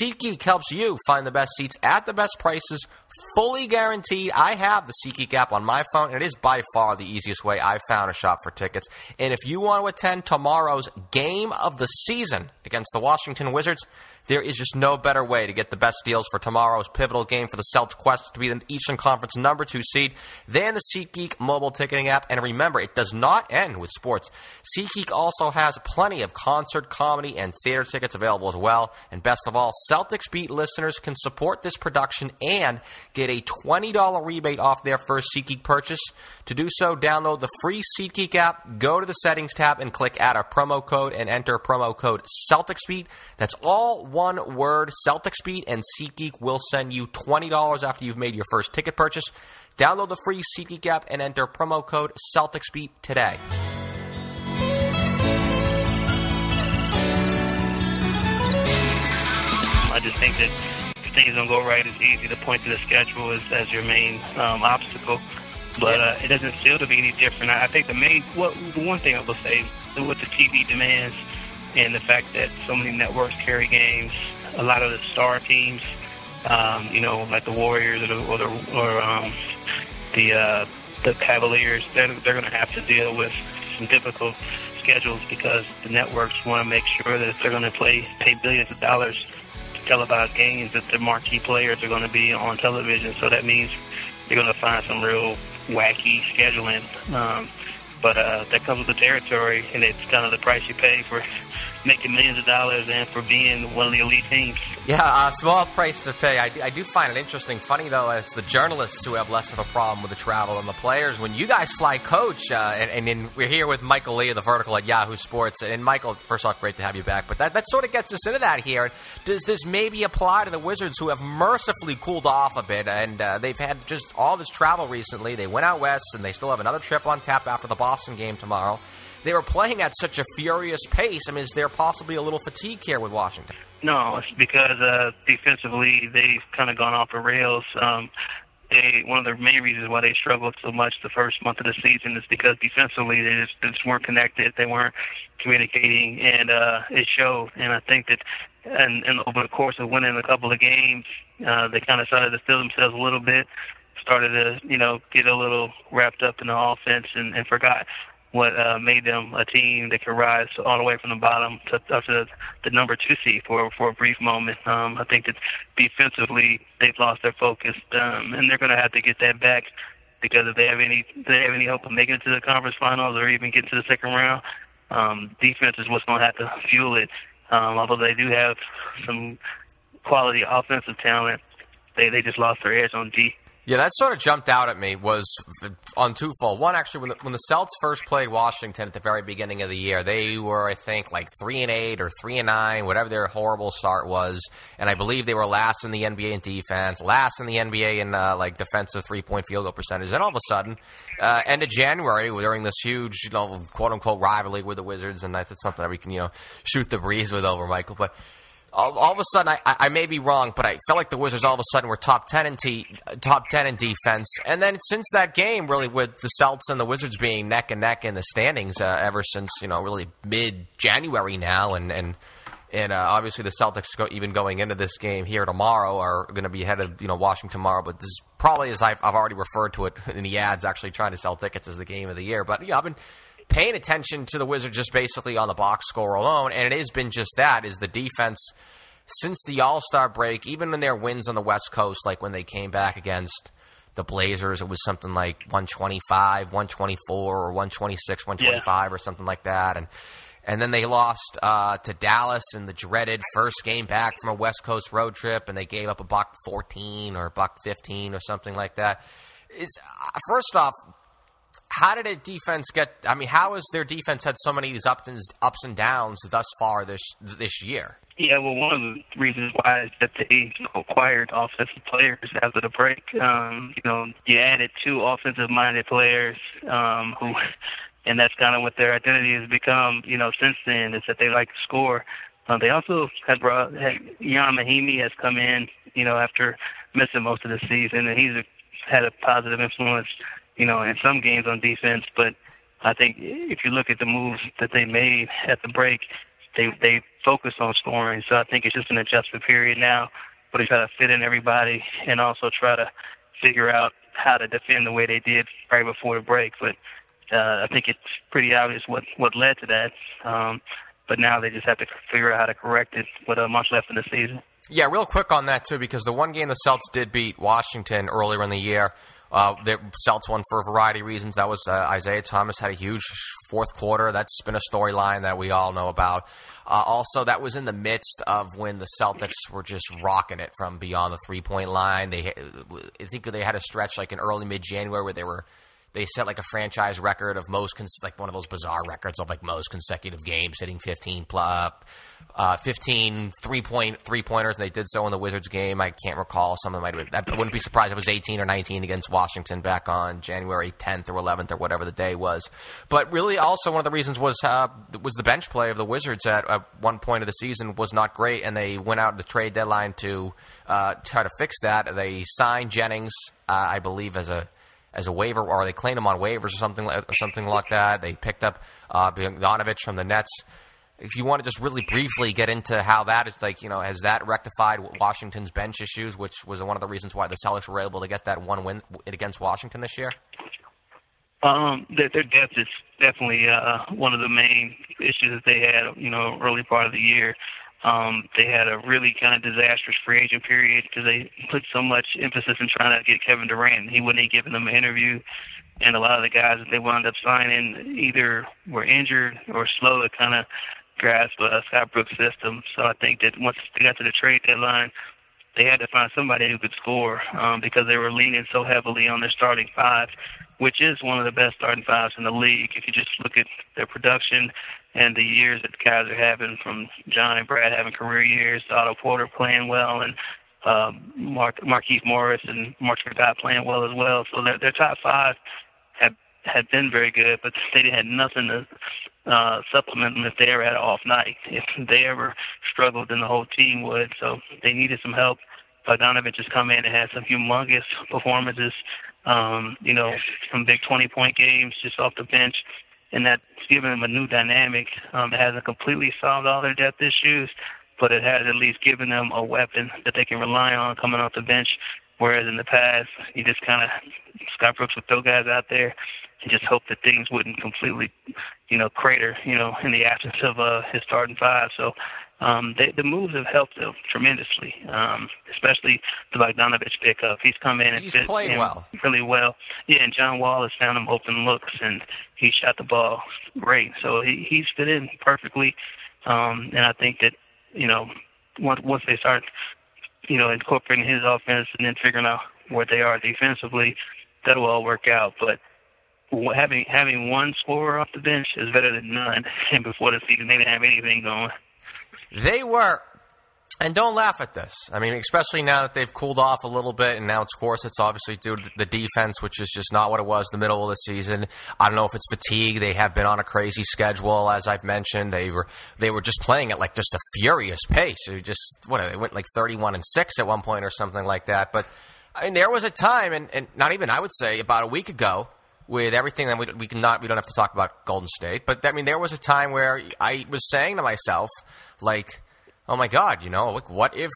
SeatGeek helps you find the best seats at the best prices, fully guaranteed. I have the SeatGeek app on my phone, and it is by far the easiest way I've found to shop for tickets. And if you want to attend tomorrow's game of the season against the Washington Wizards, there is just no better way to get the best deals for tomorrow's pivotal game for the Celtics quest to be the Eastern Conference number two seed than the SeatGeek mobile ticketing app. And remember, it does not end with sports. SeatGeek also has plenty of concert, comedy, and theater tickets available as well. And best of all, Celtics Beat listeners can support this production and get a $20 rebate off their first SeatGeek purchase. To do so, download the free SeatGeek app, go to the settings tab, and click add a promo code and enter promo code CelticsBeat. That's all one word, CelticsBeat, and SeatGeek will send you $20 after you've made your first ticket purchase. Download the free SeatGeek app and enter promo code CelticsBeat today. I just think that things don't go right, it's easy to point to the schedule as, as your main um, obstacle. But uh, it doesn't feel to be any different. I think the main, what the one thing I will say with the TV demands and the fact that so many networks carry games, a lot of the star teams, um, you know, like the Warriors or the or, the, or um, the uh, the Cavaliers, they're they're going to have to deal with some difficult schedules because the networks want to make sure that if they're going to play pay billions of dollars to televise games, that the marquee players are going to be on television. So that means you're going to find some real wacky scheduling. Um, but uh, that comes with the territory, and it's kind of the price you pay for making millions of dollars and for being one of the elite teams. Yeah, a small price to pay. I, I do find it interesting. Funny though, it's the journalists who have less of a problem with the travel than the players. When you guys fly coach, uh, and, and we're here with Michael Lee of the Vertical at Yahoo Sports. And Michael, first off, great to have you back. But that, that sort of gets us into that here. Does this maybe apply to the Wizards who have mercifully cooled off a bit, and uh, they've had just all this travel recently? They went out west, and they still have another trip on tap after the Boston game tomorrow they were playing at such a furious pace. I mean, is there possibly a little fatigue here with Washington? No, it's because uh, defensively they've kind of gone off the rails. Um, they one of the main reasons why they struggled so much the first month of the season is because defensively they just, just weren't connected, they weren't communicating, and uh, it showed. And I think that, and, and over the course of winning a couple of games, uh, they kind of started to steel themselves a little bit, started to you know get a little wrapped up in the offense, and, and forgot what uh, made them a team that could rise all the way from the bottom to up to the, number two seed for for a brief moment. Um, I think that defensively they've lost their focus, um, and they're going to have to get that back because if they have any they have any hope of making it to the conference finals or even get to the second round, um, defense is what's going to have to fuel it. Um, although they do have some quality offensive talent, they they just lost their edge on D. Yeah, that sort of jumped out at me was on twofold. One, actually, when the, when the Celts first played Washington at the very beginning of the year, they were, I think, like three and eight or three and nine, whatever their horrible start was, and I believe they were last in the NBA in defense, last in the NBA in uh, like defensive three point field goal percentage. And all of a sudden, uh, end of January, during this huge, you know, quote unquote rivalry with the Wizards, and that's something that we can, you know, shoot the breeze with over, Michael, but all, all, of a sudden, I, I may be wrong, but I felt like the Wizards all of a sudden were top ten in t, top ten in defense. And then since that game, really, with the Celts and the Wizards being neck and neck in the standings uh, ever since you know really mid January now, and and and uh, obviously the Celtics go, even going into this game here tomorrow are going to be ahead of you know Washington tomorrow. But this is probably as I've, I've already referred to it in the ads, actually trying to sell tickets as the game of the year. But yeah, I've been paying attention to the Wizards just basically on the box score alone, and it has been just that is the defense since the All Star break, even in their wins on the West Coast, like when they came back against the Blazers, it was something like 125, 124, or 126, 125, yeah. or something like that, and. And then they lost uh, to Dallas in the dreaded first game back from a West Coast road trip, and they gave up a buck 14 or a buck 15 or something like that. Is uh, first off, how did a defense get? I mean, how has their defense had so many of these ups and ups and downs thus far this this year? Yeah, well, one of the reasons why is that they acquired offensive players after the break. Um, you know, you added two offensive-minded players um, who, *laughs* and that's kind of what their identity has become. You know, since then is that they like to score. Uh, they also have brought had, Ian Mahinmi has come in. You know, after missing most of the season, and he's a, had a positive influence you know, in some games on defense. But I think if you look at the moves that they made at the break, they they focus on scoring. So I think it's just an adjustment period now, but they try to fit in everybody and also try to figure out how to defend the way they did right before the break. But uh, I think it's pretty obvious what what led to that. Um, but now they just have to figure out how to correct it with a much left in the season. Yeah, real quick on that too, because the one game the Celts did beat Washington earlier in the year uh, the Celts won for a variety of reasons. That was uh, Isaiah Thomas had a huge fourth quarter. That's been a storyline that we all know about. Uh, also, that was in the midst of when the Celtics were just rocking it from beyond the three point line. They, I think they had a stretch like in early mid January where they were they set like a franchise record of most cons- like one of those bizarre records of like most consecutive games hitting 15 plus uh, 15 three point three pointers, and they did so in the Wizards game. I can't recall. Some of them I wouldn't be surprised if it was 18 or 19 against Washington back on January 10th or 11th or whatever the day was. But really, also one of the reasons was uh, was the bench play of the Wizards at, at one point of the season was not great, and they went out the trade deadline to uh, try to fix that. They signed Jennings, uh, I believe, as a as a waiver, or they claimed him on waivers or something or something like that. They picked up uh, Bogdanovich from the Nets if you want to just really briefly get into how that is like, you know, has that rectified Washington's bench issues, which was one of the reasons why the Celtics were able to get that one win against Washington this year? Um, their, their depth is definitely uh, one of the main issues that they had, you know, early part of the year. Um, they had a really kind of disastrous free agent period because they put so much emphasis in trying to get Kevin Durant. He wouldn't give them an interview, and a lot of the guys that they wound up signing either were injured or slow to kind of grasp uh, Scott Brooks' system. So I think that once they got to the trade deadline, they had to find somebody who could score um, because they were leaning so heavily on their starting five, which is one of the best starting fives in the league. If you just look at their production and the years that the guys are having, from John and Brad having career years, Otto Porter playing well, and um, Mark Markieff Morris and Marcin Gortat playing well as well. So their, their top five have had been very good, but they had nothing to uh, supplement them if they ever had an off night. If they ever struggled, then the whole team would. So they needed some help. Bogdanovich has come in and had some humongous performances. Um, you know, some big 20-point games just off the bench, and that's given them a new dynamic. Um, it hasn't completely solved all their depth issues, but it has at least given them a weapon that they can rely on coming off the bench. Whereas in the past, you just kind of Scott Brooks would throw guys out there and just hope that things wouldn't completely, you know, crater, you know, in the absence of uh, his starting five. So um, they, the moves have helped them tremendously, um, especially the Bogdanovich pickup. He's come in and He's fit played well. really well. Yeah, and John Wall has found him open looks, and he shot the ball great. So he, he's fit in perfectly, um, and I think that you know once once they start, you know, incorporating his offense and then figuring out where they are defensively, that'll all work out. But having having one scorer off the bench is better than none. *laughs* And before the season, they didn't have anything going. They were, and don't laugh at this. I mean, especially now that they've cooled off a little bit, and now of course it's obviously due to the defense, which is just not what it was the middle of the season. I don't know if it's fatigue. They have been on a crazy schedule, as I've mentioned. They were they were just playing at like just a furious pace. They just what they went like thirty one and six at one point or something like that. But I mean, there was a time, and, and not even I would say about a week ago with everything that we, we not we don't have to talk about Golden State, but I mean there was a time where I was saying to myself like, oh my God, you know, like what if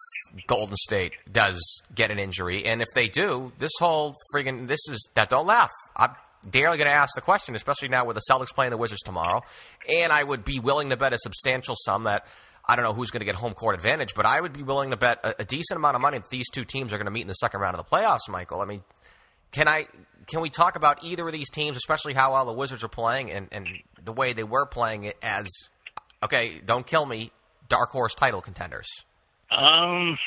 Golden State does get an injury, and if they do, this whole friggin' this is that don't laugh. I'm daily going to ask the question, especially now with the Celtics playing the Wizards tomorrow, and I would be willing to bet a substantial sum that. I don't know who's going to get home court advantage, but I would be willing to bet a, a decent amount of money that these two teams are going to meet in the second round of the playoffs, Michael. I mean, can I can we talk about either of these teams, especially how well the Wizards are playing and, and the way they were playing it as okay, don't kill me, dark horse title contenders? Um.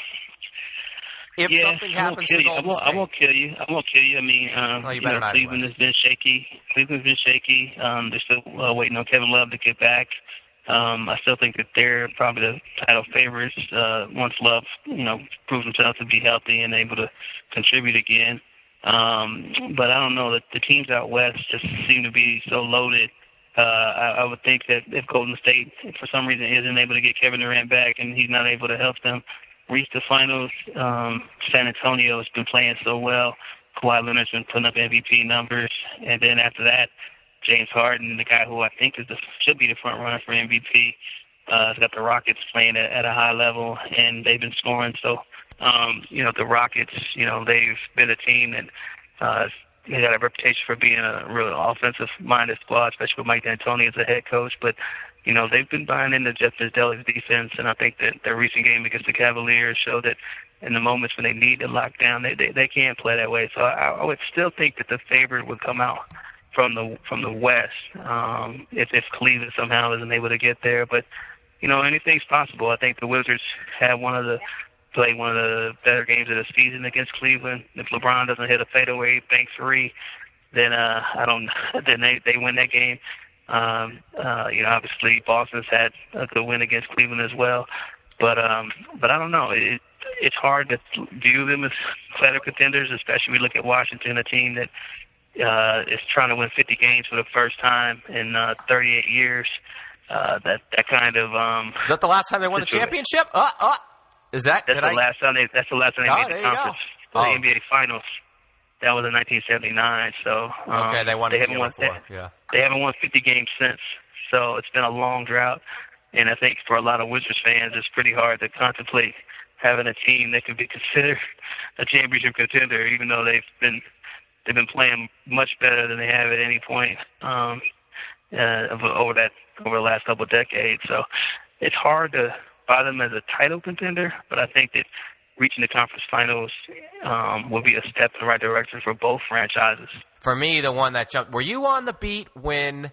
If yeah, something happens to Golden I won't, State, I won't kill you. I won't kill you. I mean, um, Oh, you you know, Cleveland has been shaky. Cleveland's been shaky. Um, they're still uh, waiting on Kevin Love to get back. Um, I still think that they're probably the title favorites uh, once Love, you know, proves himself to be healthy and able to contribute again. Um, but I don't know that the teams out west just seem to be so loaded. Uh, I, I would think that if Golden State, for some reason, isn't able to get Kevin Durant back and he's not able to help them reach the finals, um, San Antonio has been playing so well. Kawhi Leonard's been putting up MVP numbers, and then after that, James Harden, the guy who I think is the, should be the front runner for MVP, uh, has got the Rockets playing at, at a high level, and they've been scoring. So um, you know, the Rockets, you know, they've been a team that uh, they got a reputation for being a real offensive-minded squad, especially with Mike D'Antoni as the head coach. But you know, they've been buying into Jeff Fizdale's defense, and I think that their recent game against the Cavaliers showed that in the moments when they need to lock down, they they, they can't play that way. So I, I would still think that the favorite would come out from the from the West um, if if Cleveland somehow isn't able to get there. But you know, anything's possible. I think the Wizards have one of the play one of the better games of the season against Cleveland. If LeBron doesn't hit a fadeaway bank three, then uh, I don't. *laughs* Then they they win that game. Um, uh, you know, obviously Boston's had a good win against Cleveland as well, but um, but I don't know. It, it's hard to view them as *laughs* title contenders, especially when we look at Washington, a team that uh, is trying to win 50 games for the first time in uh, 38 years. Uh, that that kind of um, is that the last time they won the championship? Uh, uh, is that that's the I... last time they that's the last time they oh, made the conference, the oh. NBA Finals. That was in 1979. So um, okay, they won. They haven't won. They, yeah. they haven't won 50 games since. So it's been a long drought, and I think for a lot of Wizards fans, it's pretty hard to contemplate having a team that could be considered a championship contender, even though they've been they've been playing much better than they have at any point um, uh, over that over the last couple of decades. So it's hard to buy them as a title contender, but I think that reaching the conference finals um, will be a step in the right direction for both franchises. For me, the one that jumped. Were you on the beat when?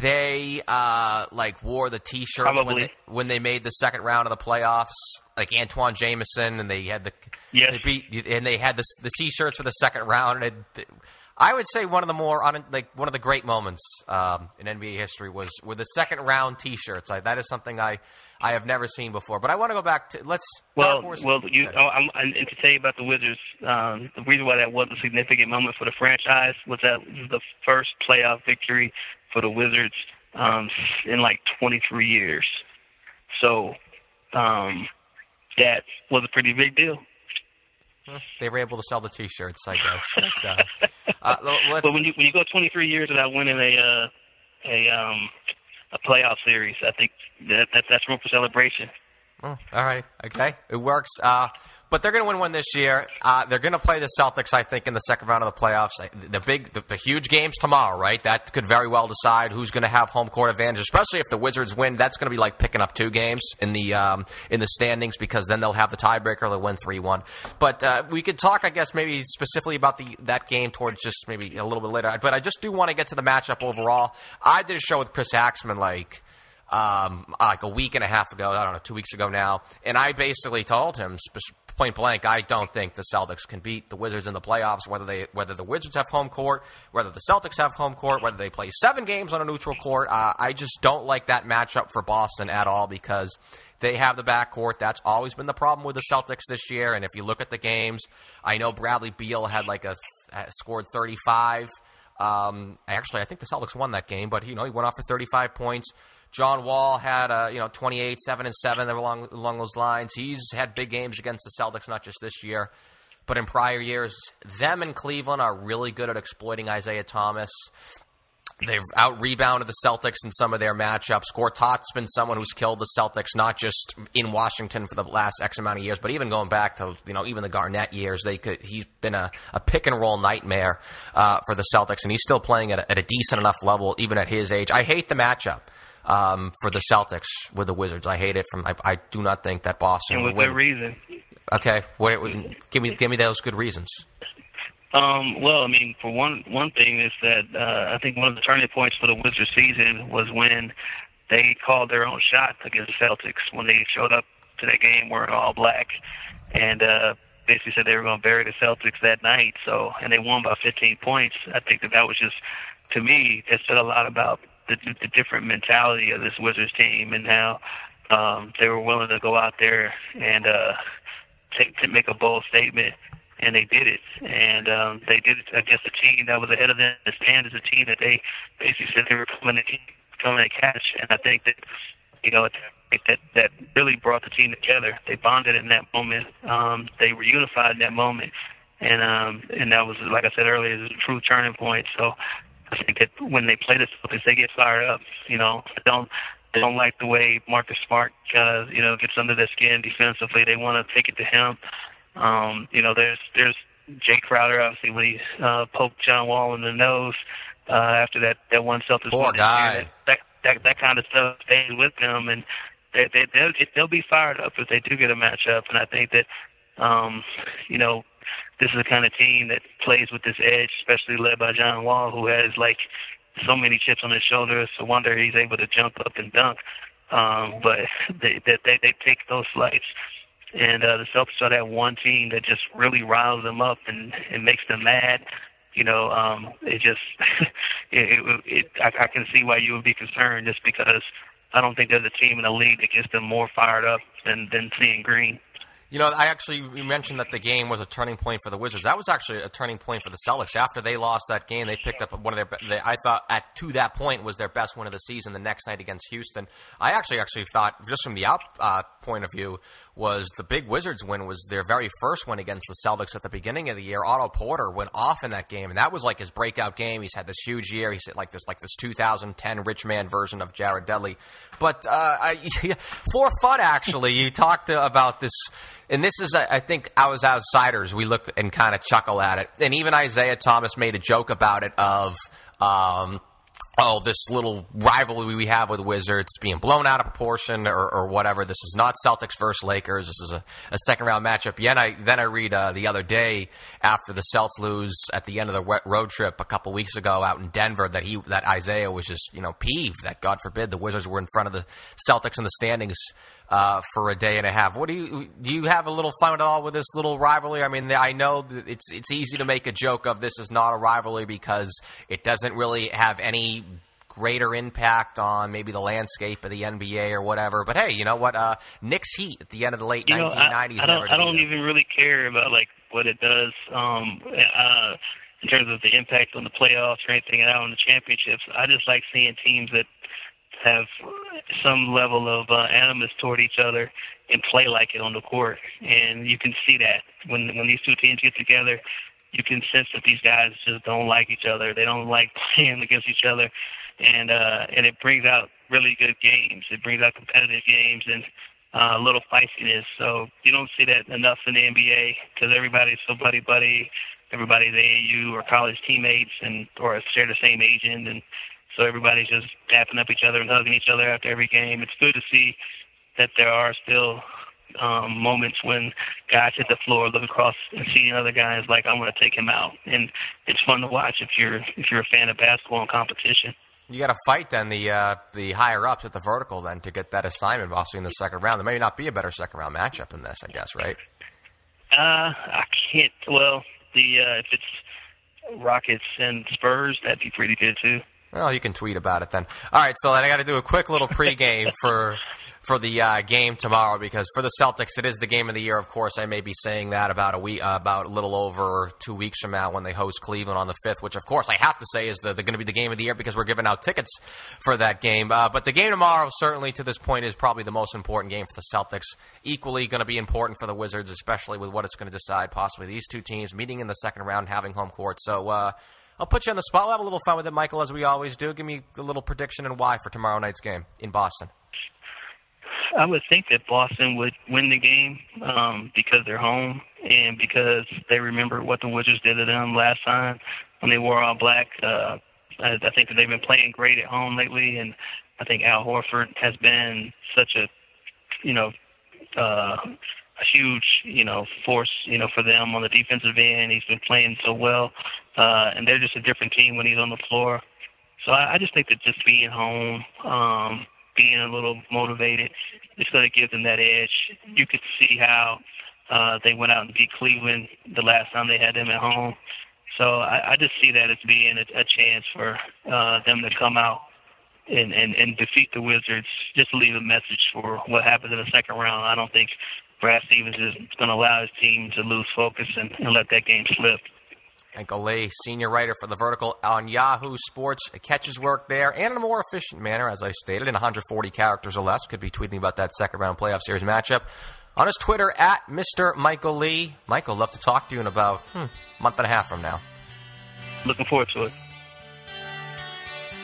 they uh, like wore the T-shirts when they, when they made the second round of the playoffs, like Antawn Jamison, and they had the yes. they beat, and they had the the T-shirts for the second round. And it, I would say one of the more like one of the great moments um, in NBA history was with the second round T-shirts. That is something I I have never seen before. But I want to go back to let's. Well, well, you, oh, I'm, and to tell you about the Wizards, um, the reason why that was a significant moment for the franchise was that was the first playoff victory for the Wizards um, in like 23 years. So um, that was a pretty big deal. They were able to sell the T-shirts, I guess. But, uh, *laughs* uh, but when you when you go 23 years without winning a uh, a um, a playoff series, I think that, that that's room for celebration. Oh, all right. Okay. It works. Uh, but they're going to win one this year. Uh, they're going to play the Celtics, I think, in the second round of the playoffs. The big, the, the, huge games tomorrow, right? That could very well decide who's going to have home court advantage. Especially if the Wizards win, that's going to be like picking up two games in the um, in the standings because then they'll have the tiebreaker. They'll win three one. But uh, we could talk, I guess, maybe specifically about the that game towards just maybe a little bit later. But I just do want to get to the matchup overall. I did a show with Chris Axman, like um, like a week and a half ago. I don't know, two weeks ago now, and I basically told him point blank, I don't think the Celtics can beat the Wizards in the playoffs. Whether they whether the Wizards have home court, whether the Celtics have home court, whether they play seven games on a neutral court, uh, I just don't like that matchup for Boston at all because they have the backcourt. That's always been the problem with the Celtics this year. And if you look at the games, I know Bradley Beal had like a scored 35. Um, actually, I think the Celtics won that game, but you know he went off for 35 points. John Wall had a you know 28, seven and seven along along those lines. He's had big games against the Celtics, not just this year, but in prior years. Them and Cleveland are really good at exploiting Isaiah Thomas. They've out rebounded the Celtics in some of their matchups. Gortat's been someone who's killed the Celtics, not just in Washington for the last X amount of years, but even going back to you know even the Garnett years. They could he's been a, a pick and roll nightmare uh, for the Celtics, and he's still playing at a, at a decent enough level even at his age. I hate the matchup um, for the Celtics with the Wizards. I hate it. From I, I do not think that Boston and with good reason. Okay, what, give me give me those good reasons. Um, well, I mean, for one one thing is that uh, I think one of the turning points for the Wizards season was when they called their own shot against the Celtics when they showed up to that game wearing all black and uh, basically said they were going to bury the Celtics that night. So, and they won by 15 points. I think that that was just, to me, that said a lot about the, the different mentality of this Wizards team and how um, they were willing to go out there and uh, take to make a bold statement, and they did it. And um, they did it against a team that was ahead of them. The is a team that they basically said they were coming to coming to catch, and I think that you know that that really brought the team together. They bonded in that moment. Um, they were unified in that moment, and um, and that was like I said earlier, it was a true turning point. So I think that when they play the Celtics, they get fired up. You know, I don't they don't like the way Marcus Smart, uh, you know, gets under their skin defensively. They want to take it to him. Um, you know, there's there's Jae Crowder obviously when he uh, poked John Wall in the nose uh, after that that one Celtics Poor guy. That, that that kind of stuff stays with them, and they they they'll, they'll be fired up if they do get a matchup. And I think that um, you know this is the kind of team that plays with this edge, especially led by John Wall, who has like so many chips on his shoulders. So wonder he's able to jump up and dunk. Um, but *laughs* they, they they they take those flights, and uh, the Celtics are that one team that just really riles them up and and makes them mad. you know, um, it just *laughs* it, it, it I, I can see why you would be concerned just because I don't think there's a team in the league that gets them more fired up than than seeing green. You know, I actually you mentioned that the game was a turning point for the Wizards. That was actually a turning point for the Celtics. After they lost that game, they picked up one of their. They, I thought at to that point was their best win of the season. The next night against Houston, I actually actually thought just from the out uh, point of view was the big Wizards win was their very first win against the Celtics at the beginning of the year. Otto Porter went off in that game, and that was like his breakout game. He's had this huge year. He's like this like this 2010 rich man version of Jared Dudley. But uh, I, *laughs* for fun, actually, you talked about this and this is, I think, as outsiders, we look and kind of chuckle at it. And even Isaiah Thomas made a joke about it of, um, oh, this little rivalry we have with Wizards being blown out of proportion or, or whatever. This is not Celtics versus Lakers. This is a, a second round matchup. Yeah, I, then I read uh, the other day after the Celts lose at the end of the road trip a couple weeks ago out in Denver that he that Isaiah was just you know peeved that God forbid the Wizards were in front of the Celtics in the standings uh, for a day and a half. What do you do? You have a little fun at all with this little rivalry? I mean, I know it's it's easy to make a joke of this is not a rivalry because it doesn't really have any greater impact on maybe the landscape of the NBA or whatever. But hey, you know what? Uh, Knicks Heat at the end of the late you know, 1990s. I, I don't, I don't even really care about like what it does um, uh, in terms of the impact on the playoffs or anything out on the championships. I just like seeing teams that have some level of uh, animus toward each other and play like it on the court. And you can see that when when these two teams get together, you can sense that these guys just don't like each other. They don't like *laughs* playing against each other and uh, and it brings out really good games. It brings out competitive games and uh, a little feistiness. So you don't see that enough in the NBA because everybody's so buddy buddy. Everybody's AAU or college teammates and or share the same agent, and so everybody's just dapping up each other and hugging each other after every game. It's good to see that there are still um, moments when guys hit the floor, look across and see other guys like I'm going to take him out, and it's fun to watch if you're if you're a fan of basketball and competition. You got to fight then the uh, the higher ups at the vertical then to get that assignment possibly in the second round. There may not be a better second round matchup than this, I guess, right? Uh, I can't. Well, the uh, if it's Rockets and Spurs, that'd be pretty good too. Well, you can tweet about it then. All right, so then I got to do a quick little pregame *laughs* for for the uh, game tomorrow because for the Celtics it is the game of the year. Of course, I may be saying that about a week, uh, about a little over two weeks from now when they host Cleveland on the fifth, which of course I have to say is the, the going to be the game of the year because we're giving out tickets for that game. Uh, but the game tomorrow, certainly to this point, is probably the most important game for the Celtics. Equally going to be important for the Wizards, especially with what it's going to decide. Possibly these two teams meeting in the second round, having home court. So. I'll put you on the spot. We'll have a little fun with it, Michael, as we always do. Give me a little prediction and why for tomorrow night's game in Boston. I would think that Boston would win the game um, because they're home and because they remember what the Wizards did to them last time when they wore all black. Uh, I, I think that they've been playing great at home lately, and I think Al Horford has been such a, you know, uh, a huge, you know, force, you know, for them on the defensive end. He's been playing so well, uh, and they're just a different team when he's on the floor. So I, I just think that just being home, um, being a little motivated, it's going to give them that edge. You could see how uh, they went out and beat Cleveland the last time they had them at home. So I, I just see that as being a, a chance for uh, them to come out and, and, and defeat the Wizards, just leave a message for what happens in the second round. I don't think Brad Stevens is going to allow his team to lose focus and, and let that game slip. Michael Lee, senior writer for The Vertical on Yahoo Sports, catches work there and in a more efficient manner, as I stated, in 140 characters or less. Could be tweeting about that second round playoff series matchup on his Twitter at Mr. Michael Lee. Michael, love to talk to you in about hmm, a month and a half from now. Looking forward to it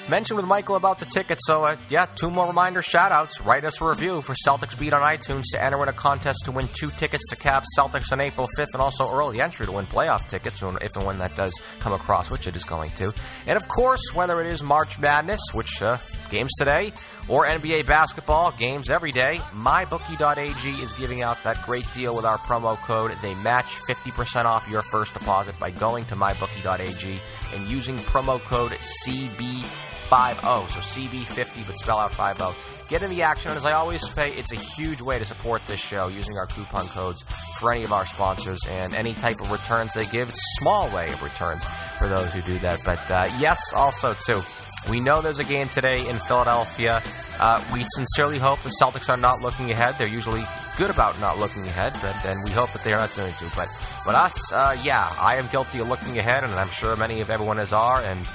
mentioned with Michael about the tickets. So, uh, yeah, two more reminder shout outs. Write us a review for Celtics Beat on iTunes to enter in a contest to win two tickets to Cavs Celtics on April 5th and also early entry to win playoff tickets if and when that does come across, which it is going to. And of course, whether it is March Madness, which uh, games today, or NBA basketball, games every day, MyBookie.ag is giving out that great deal with our promo code. They match 50% off your first deposit by going to MyBookie.ag and using promo code CB 50, so CB50, but spell out 50. Get in the action, and as I always say, it's a huge way to support this show using our coupon codes for any of our sponsors, and any type of returns they give, it's a small way of returns. for those who do that. But uh, yes, also too, we know there's a game today in Philadelphia. Uh, we sincerely hope the Celtics are not looking ahead. They're usually good about not looking ahead, but and we hope that they are not doing to. But but us, uh, yeah, I am guilty of looking ahead, and I'm sure many of everyone is are. And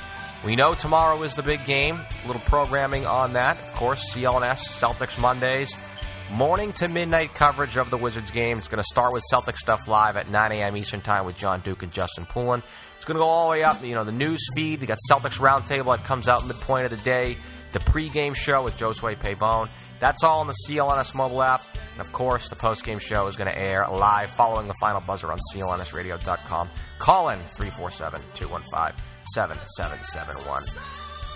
we know tomorrow is the big game. A little programming on that, of course. CLNS Celtics Mondays. Morning to midnight coverage of the Wizards game. It's going to start with Celtic Stuff Live at 9 a.m. Eastern Time with John Duke and Justin Poulin. It's going to go all the way up, you know, the news feed. You got Celtics Roundtable that comes out midpoint of the day. The pregame show with Josue Pavon. That's all on the CLNS mobile app. And of course, the postgame show is going to air live following the final buzzer on clnsradio.com. Call in 347 215 7771.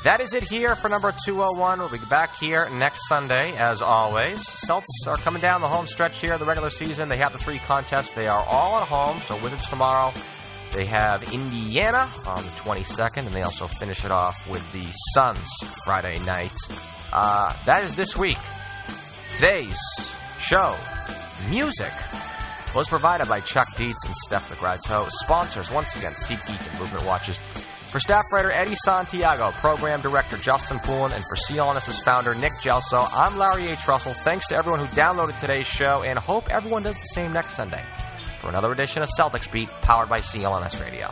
That is it here for number 201. We'll be back here next Sunday, as always. Celts are coming down the home stretch here, the regular season. They have the three contests. They are all at home, so Wizards tomorrow. They have Indiana on the 22nd, and they also finish it off with the Suns Friday night. Uh, that is this week. Today's show, music, was provided by Chuck Dietz and Steph McGrato. Sponsors, once again, SeatGeek and Movement Watches. For staff writer Eddie Santiago, program director Justin Poulin, and for CLNS's founder Nick Gelso, I'm Larry H. Russell. Thanks to everyone who downloaded today's show, and hope everyone does the same next Sunday for another edition of Celtics Beat, powered by CLNS Radio.